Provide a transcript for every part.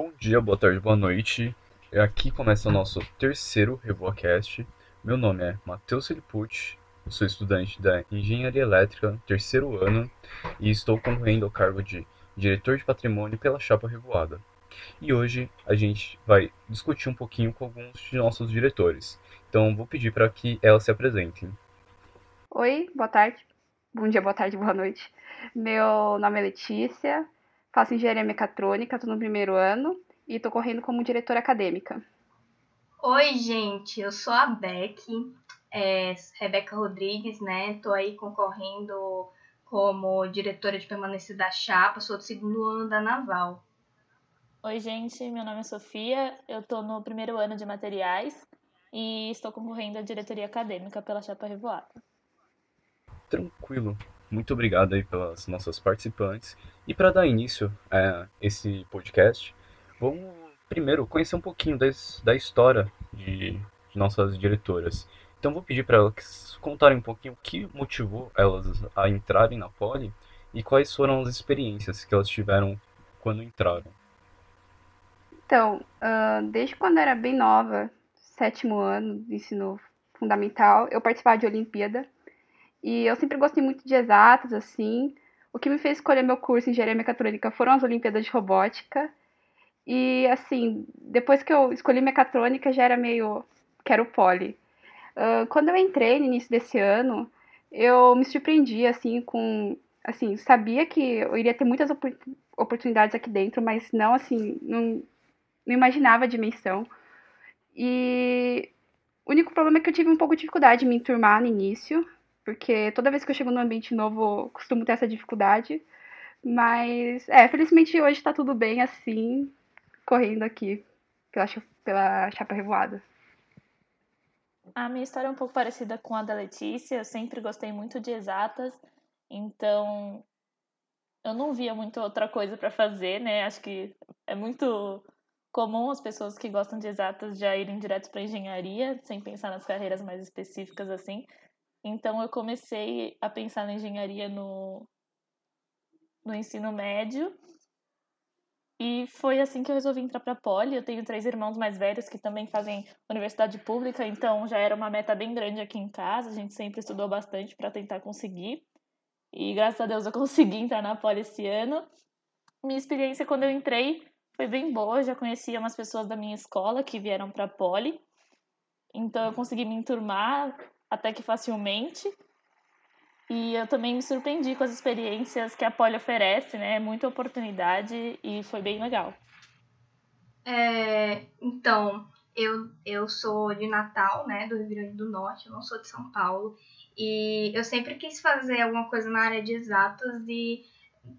Bom dia, boa tarde, boa noite. Aqui começa o nosso terceiro RevoaCast. Meu nome é Matheus eu sou estudante da Engenharia Elétrica, terceiro ano, e estou concorrendo ao cargo de Diretor de Patrimônio pela Chapa Revoada. E hoje a gente vai discutir um pouquinho com alguns de nossos diretores. Então vou pedir para que elas se apresentem. Oi, boa tarde. Bom dia, boa tarde, boa noite. Meu nome é Letícia, faço engenharia mecatrônica, estou no primeiro ano e estou correndo como diretora acadêmica. Oi, gente, eu sou a Beck, é, Rebeca Rodrigues, né? Estou aí concorrendo como diretora de permanência da chapa, sou do segundo ano da Naval. Oi, gente, meu nome é Sofia, eu estou no primeiro ano de materiais e estou concorrendo à diretoria acadêmica pela Chapa Revoada. Tranquilo. Muito obrigado aí pelas nossas participantes. E para dar início a esse podcast, vamos primeiro conhecer um pouquinho das, da história de, de nossas diretoras. Então vou pedir para elas contarem um pouquinho o que motivou elas a entrarem na Poli e quais foram as experiências que elas tiveram quando entraram. Então, uh, desde quando era bem nova, sétimo ano ensino fundamental, eu participava de Olimpíada e eu sempre gostei muito de exatas, assim. O que me fez escolher meu curso em engenharia mecatrônica foram as Olimpíadas de Robótica. E, assim, depois que eu escolhi mecatrônica, já era meio. quero poli. Uh, quando eu entrei no início desse ano, eu me surpreendi, assim, com. Assim, sabia que eu iria ter muitas oportunidades aqui dentro, mas não, assim, não, não imaginava a dimensão. E o único problema é que eu tive um pouco de dificuldade em me enturmar no início, porque toda vez que eu chego num ambiente novo, costumo ter essa dificuldade. Mas, é, felizmente hoje tá tudo bem assim, correndo aqui pela, pela chapa revoada. A minha história é um pouco parecida com a da Letícia. Eu sempre gostei muito de exatas, então eu não via muito outra coisa para fazer, né? Acho que é muito comum as pessoas que gostam de exatas já irem direto para engenharia, sem pensar nas carreiras mais específicas assim. Então eu comecei a pensar na engenharia no, no ensino médio. E foi assim que eu resolvi entrar para a Poli. Eu tenho três irmãos mais velhos que também fazem universidade pública, então já era uma meta bem grande aqui em casa. A gente sempre estudou bastante para tentar conseguir. E graças a Deus eu consegui entrar na Poli esse ano. Minha experiência quando eu entrei foi bem boa. Eu já conhecia umas pessoas da minha escola que vieram para a Poli. Então eu consegui me enturmar, até que facilmente. E eu também me surpreendi com as experiências que a Poli oferece, né? Muita oportunidade e foi bem legal. É, então, eu, eu sou de Natal, né? Do Rio Grande do Norte, eu não sou de São Paulo. E eu sempre quis fazer alguma coisa na área de exatas e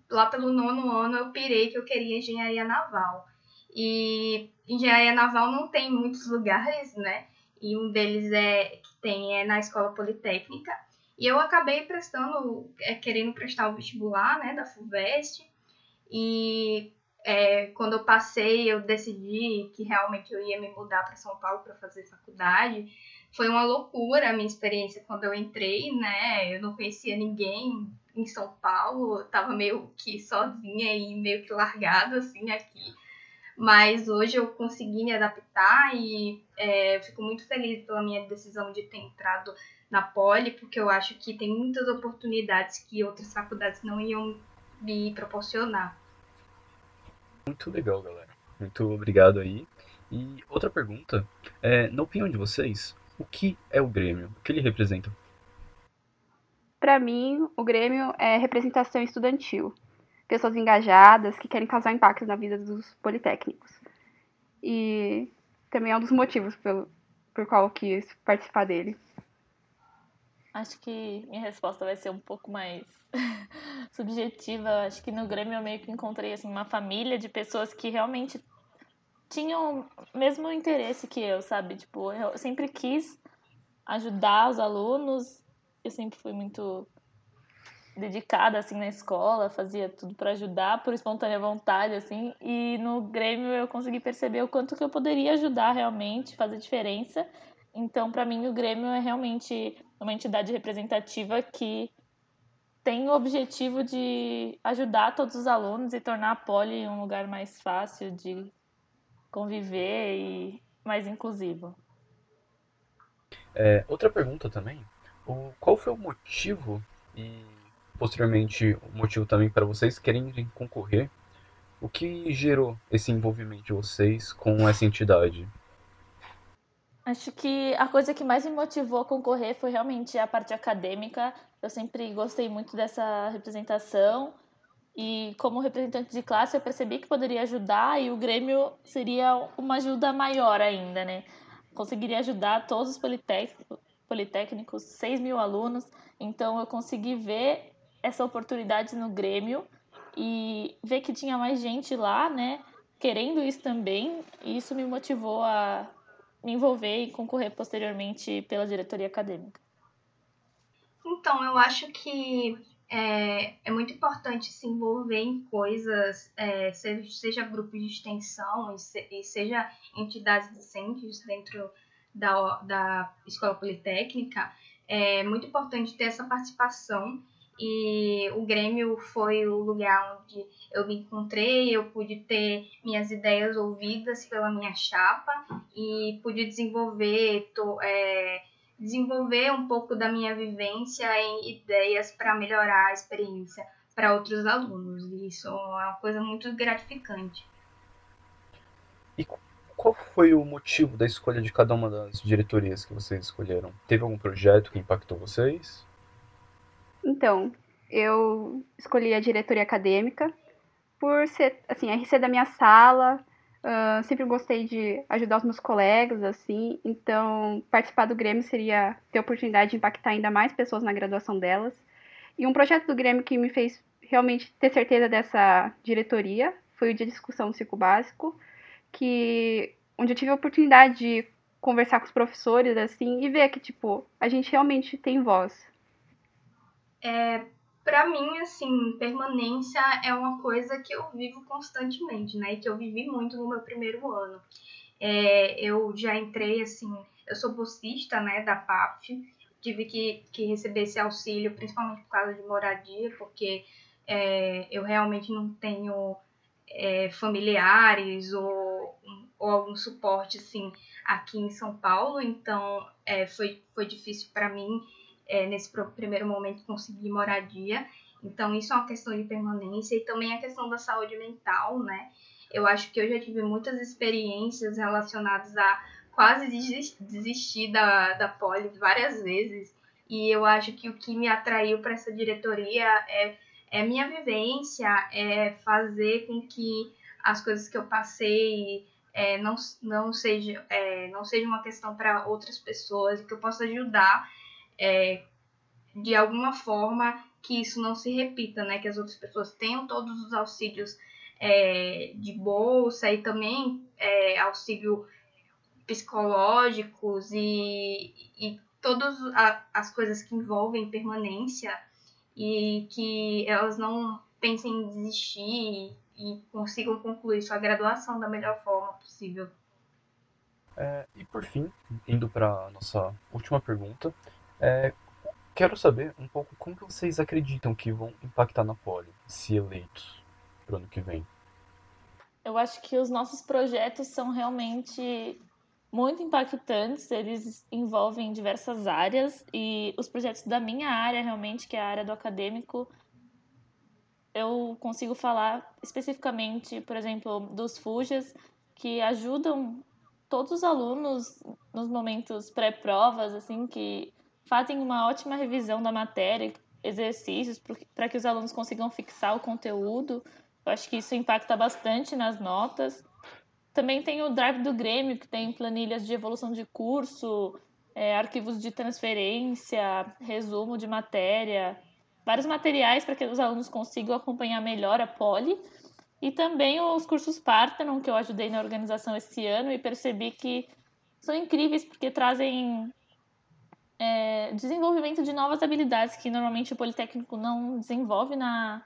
lá pelo nono ano eu pirei que eu queria engenharia naval. E engenharia naval não tem muitos lugares, né? E um deles é tem é na Escola Politécnica. E eu acabei prestando, é, querendo prestar o vestibular, né, da FUVEST. E é, quando eu passei, eu decidi que realmente eu ia me mudar para São Paulo para fazer faculdade. Foi uma loucura a minha experiência quando eu entrei, né? Eu não conhecia ninguém em São Paulo, eu tava meio que sozinha e meio que largada assim aqui mas hoje eu consegui me adaptar e é, fico muito feliz pela minha decisão de ter entrado na Poli, porque eu acho que tem muitas oportunidades que outras faculdades não iam me proporcionar. Muito legal, galera. Muito obrigado aí. E outra pergunta, é, na opinião de vocês, o que é o Grêmio? O que ele representa? Para mim, o Grêmio é representação estudantil pessoas engajadas que querem causar impacto na vida dos politécnicos. E também é um dos motivos pelo, por qual eu quis participar dele. Acho que minha resposta vai ser um pouco mais subjetiva. Acho que no Grêmio eu meio que encontrei assim, uma família de pessoas que realmente tinham o mesmo interesse que eu, sabe? Tipo, eu sempre quis ajudar os alunos. Eu sempre fui muito dedicada assim na escola, fazia tudo para ajudar por espontânea vontade assim, e no Grêmio eu consegui perceber o quanto que eu poderia ajudar realmente, fazer diferença. Então, para mim o Grêmio é realmente uma entidade representativa que tem o objetivo de ajudar todos os alunos e tornar a Poli um lugar mais fácil de conviver e mais inclusivo. É, outra pergunta também, o, qual foi o motivo e posteriormente o motivo também para vocês quererem concorrer? O que gerou esse envolvimento de vocês com essa entidade? Acho que a coisa que mais me motivou a concorrer foi realmente a parte acadêmica. Eu sempre gostei muito dessa representação e como representante de classe eu percebi que poderia ajudar e o Grêmio seria uma ajuda maior ainda, né? Conseguiria ajudar todos os politécnicos, politécnicos 6 mil alunos, então eu consegui ver essa oportunidade no Grêmio e ver que tinha mais gente lá, né? Querendo isso também, e isso me motivou a me envolver e concorrer posteriormente pela diretoria acadêmica. Então, eu acho que é, é muito importante se envolver em coisas, é, seja, seja grupos de extensão e, se, e, seja entidades docentes dentro da, da escola politécnica. É muito importante ter essa participação e o Grêmio foi o lugar onde eu me encontrei, eu pude ter minhas ideias ouvidas pela minha chapa e pude desenvolver, to, é, desenvolver um pouco da minha vivência em ideias para melhorar a experiência para outros alunos. E isso é uma coisa muito gratificante. E qual foi o motivo da escolha de cada uma das diretorias que vocês escolheram? Teve algum projeto que impactou vocês? Então, eu escolhi a diretoria acadêmica por ser, assim, RC da minha sala, uh, sempre gostei de ajudar os meus colegas, assim, então participar do Grêmio seria ter a oportunidade de impactar ainda mais pessoas na graduação delas. E um projeto do Grêmio que me fez realmente ter certeza dessa diretoria foi o de discussão do ciclo básico, que onde eu tive a oportunidade de conversar com os professores assim e ver que tipo a gente realmente tem voz é, para mim, assim, permanência é uma coisa que eu vivo constantemente, né? E que eu vivi muito no meu primeiro ano. É, eu já entrei, assim, eu sou bolsista, né, da PAF, tive que, que receber esse auxílio, principalmente por causa de moradia, porque é, eu realmente não tenho é, familiares ou, ou algum suporte, assim, aqui em São Paulo, então é, foi, foi difícil para mim é, nesse primeiro momento conseguir moradia. Então, isso é uma questão de permanência e também a questão da saúde mental, né? Eu acho que eu já tive muitas experiências relacionadas a quase desistir da, da poli várias vezes. E eu acho que o que me atraiu para essa diretoria é, é minha vivência, é fazer com que as coisas que eu passei é, não, não, seja, é, não seja uma questão para outras pessoas, que eu possa ajudar é, de alguma forma que isso não se repita, né? Que as outras pessoas tenham todos os auxílios é, de bolsa e também é, auxílio psicológicos e, e todas as coisas que envolvem permanência e que elas não pensem em desistir e consigam concluir sua graduação da melhor forma possível. É, e por fim, indo para nossa última pergunta, é, quero saber um pouco como que vocês acreditam que vão impactar na Poli, se eleitos, para o ano que vem. Eu acho que os nossos projetos são realmente muito impactantes, eles envolvem diversas áreas e os projetos da minha área, realmente, que é a área do acadêmico, eu consigo falar especificamente, por exemplo, dos FUJAs, que ajudam todos os alunos nos momentos pré-provas, assim, que fazem uma ótima revisão da matéria, exercícios, para que os alunos consigam fixar o conteúdo. Eu acho que isso impacta bastante nas notas. Também tem o Drive do Grêmio, que tem planilhas de evolução de curso, é, arquivos de transferência, resumo de matéria, vários materiais para que os alunos consigam acompanhar melhor a Poli. E também os cursos Parthenon, que eu ajudei na organização esse ano e percebi que são incríveis porque trazem é, desenvolvimento de novas habilidades que normalmente o Politécnico não desenvolve na,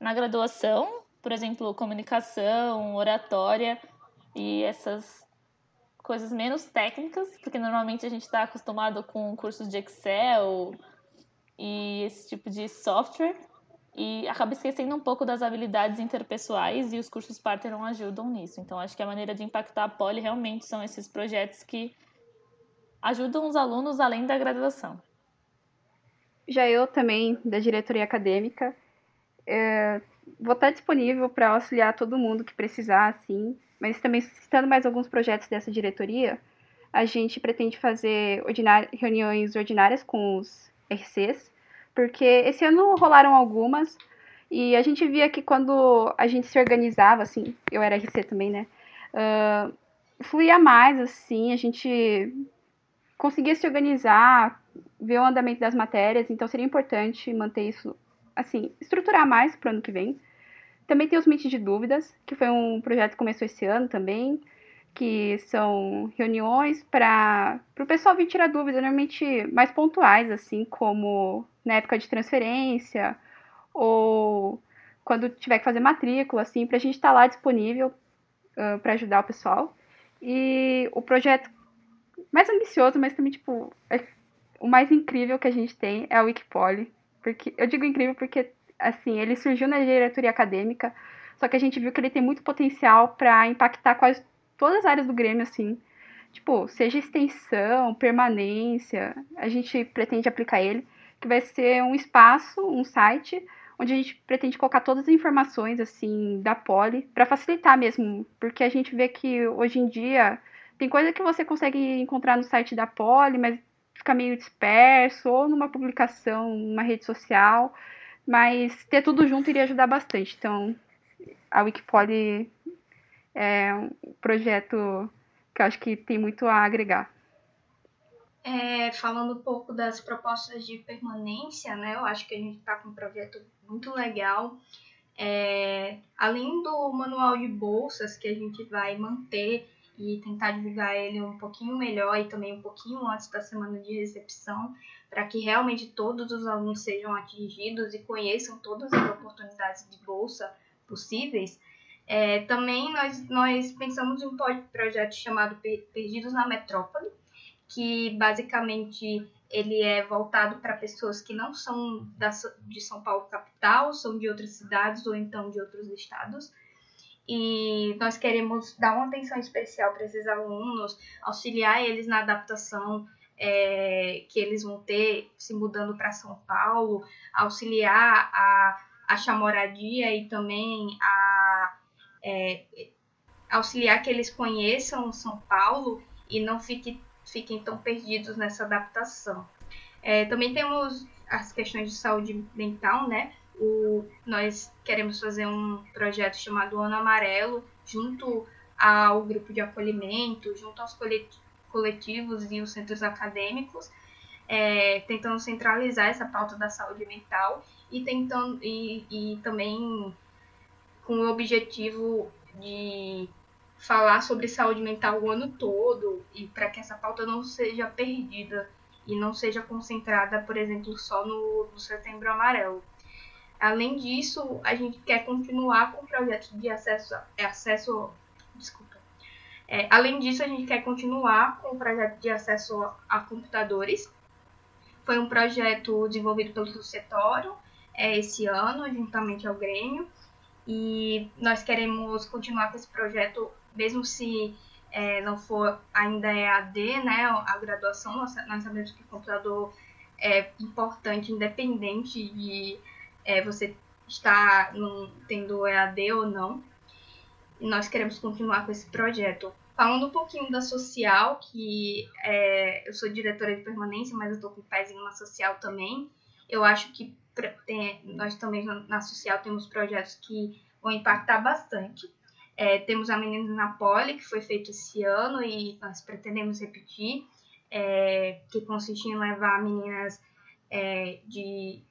na graduação, por exemplo, comunicação, oratória e essas coisas menos técnicas, porque normalmente a gente está acostumado com cursos de Excel e esse tipo de software. e acaba esquecendo um pouco das habilidades interpessoais e os cursos partner não ajudam nisso. Então, acho que a maneira de impactar a Poli realmente são esses projetos que ajudam os alunos além da graduação. Já eu também, da diretoria acadêmica, é, vou estar disponível para auxiliar todo mundo que precisar, assim, mas também citando mais alguns projetos dessa diretoria, a gente pretende fazer reuniões ordinárias com os RCs, porque esse ano rolaram algumas e a gente via que quando a gente se organizava, assim, eu era RC também, né? Uh, fluía mais, assim, a gente conseguia se organizar, ver o andamento das matérias, então seria importante manter isso, assim, estruturar mais para o ano que vem. Também tem os Meet de Dúvidas, que foi um projeto que começou esse ano também, que são reuniões para o pessoal vir tirar dúvidas, normalmente mais pontuais, assim, como na época de transferência ou quando tiver que fazer matrícula, assim, para a gente estar tá lá disponível uh, para ajudar o pessoal. E o projeto mais ambicioso, mas também, tipo, é o mais incrível que a gente tem é o Wikipoly. Porque, eu digo incrível porque, assim, ele surgiu na diretoria acadêmica, só que a gente viu que ele tem muito potencial para impactar quase todas as áreas do Grêmio, assim. Tipo, seja extensão, permanência, a gente pretende aplicar ele, que vai ser um espaço, um site, onde a gente pretende colocar todas as informações, assim, da Poli, para facilitar mesmo, porque a gente vê que hoje em dia tem coisa que você consegue encontrar no site da Poli, mas fica meio disperso, ou numa publicação, numa rede social, mas ter tudo junto iria ajudar bastante. Então, a Wikipoly é um projeto que eu acho que tem muito a agregar. É, falando um pouco das propostas de permanência, né? Eu acho que a gente está com um projeto muito legal. É, além do manual de bolsas que a gente vai manter e tentar divulgar ele um pouquinho melhor e também um pouquinho antes da semana de recepção, para que realmente todos os alunos sejam atingidos e conheçam todas as oportunidades de bolsa possíveis. É, também nós, nós pensamos em um projeto chamado Perdidos na Metrópole, que basicamente ele é voltado para pessoas que não são da, de São Paulo capital, são de outras cidades ou então de outros estados. E nós queremos dar uma atenção especial para esses alunos, auxiliar eles na adaptação é, que eles vão ter se mudando para São Paulo, auxiliar a achar moradia e também a é, auxiliar que eles conheçam São Paulo e não fiquem, fiquem tão perdidos nessa adaptação. É, também temos as questões de saúde mental, né? O, nós queremos fazer um projeto chamado Ano Amarelo, junto ao grupo de acolhimento, junto aos coletivos e os centros acadêmicos, é, tentando centralizar essa pauta da saúde mental e tentando e, e também com o objetivo de falar sobre saúde mental o ano todo e para que essa pauta não seja perdida e não seja concentrada, por exemplo, só no, no Setembro Amarelo. Além disso, a gente quer continuar com o projeto de acesso, acesso desculpa. É, além disso, a gente quer continuar com o projeto de acesso a computadores. Foi um projeto desenvolvido pelo Sucetório é, esse ano, juntamente ao Grêmio, e nós queremos continuar com esse projeto, mesmo se é, não for ainda EAD, né, a graduação, nós, nós sabemos que o computador é importante, independente de é, você estar num, tendo EAD ou não. E nós queremos continuar com esse projeto. Falando um pouquinho da social, que é, eu sou diretora de permanência, mas eu estou com o pezinho na social também. Eu acho que tem, nós também na social temos projetos que vão impactar bastante. É, temos a Meninas na Poli, que foi feito esse ano e nós pretendemos repetir, é, que consiste em levar meninas é, de.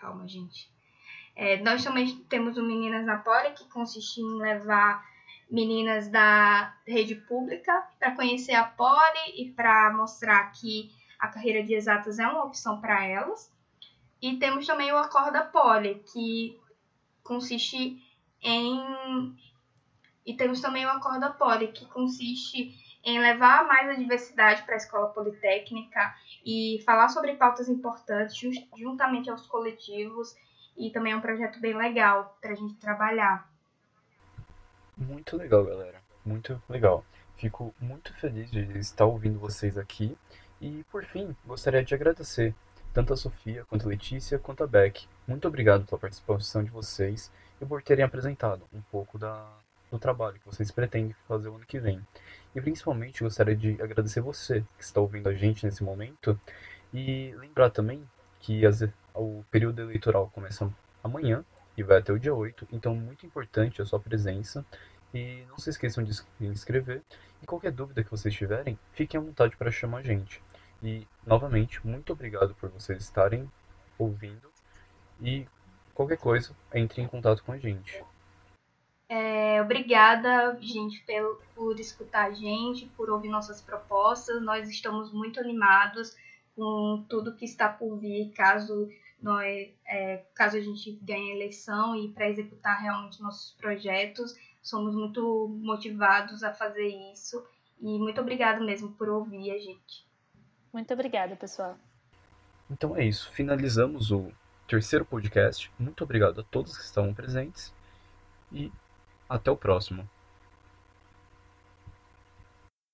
Calma, gente. É, nós também temos o Meninas na Poli, que consiste em levar meninas da rede pública para conhecer a Poli e para mostrar que a carreira de exatas é uma opção para elas. E temos também o Acorda Poli, que consiste em. E temos também o Acorda Poli, que consiste em levar mais a diversidade para a escola politécnica e falar sobre pautas importantes juntamente aos coletivos e também é um projeto bem legal para a gente trabalhar. Muito legal, galera. Muito legal. Fico muito feliz de estar ouvindo vocês aqui. E, por fim, gostaria de agradecer tanto a Sofia, quanto a Letícia, quanto a Beck. Muito obrigado pela participação de vocês e por terem apresentado um pouco da, do trabalho que vocês pretendem fazer o ano que vem. E principalmente gostaria de agradecer você que está ouvindo a gente nesse momento e lembrar também que as, o período eleitoral começa amanhã e vai até o dia 8, então muito importante a sua presença e não se esqueçam de se inscrever e qualquer dúvida que vocês tiverem, fiquem à vontade para chamar a gente. E, novamente, muito obrigado por vocês estarem ouvindo. E qualquer coisa, entre em contato com a gente. É, obrigada, gente, pelo, por escutar a gente, por ouvir nossas propostas. Nós estamos muito animados com tudo que está por vir, caso nós, é, caso a gente ganhe a eleição e para executar realmente nossos projetos. Somos muito motivados a fazer isso. E muito obrigado mesmo por ouvir a gente. Muito obrigada, pessoal. Então é isso. Finalizamos o terceiro podcast. Muito obrigado a todos que estavam presentes e até o próximo.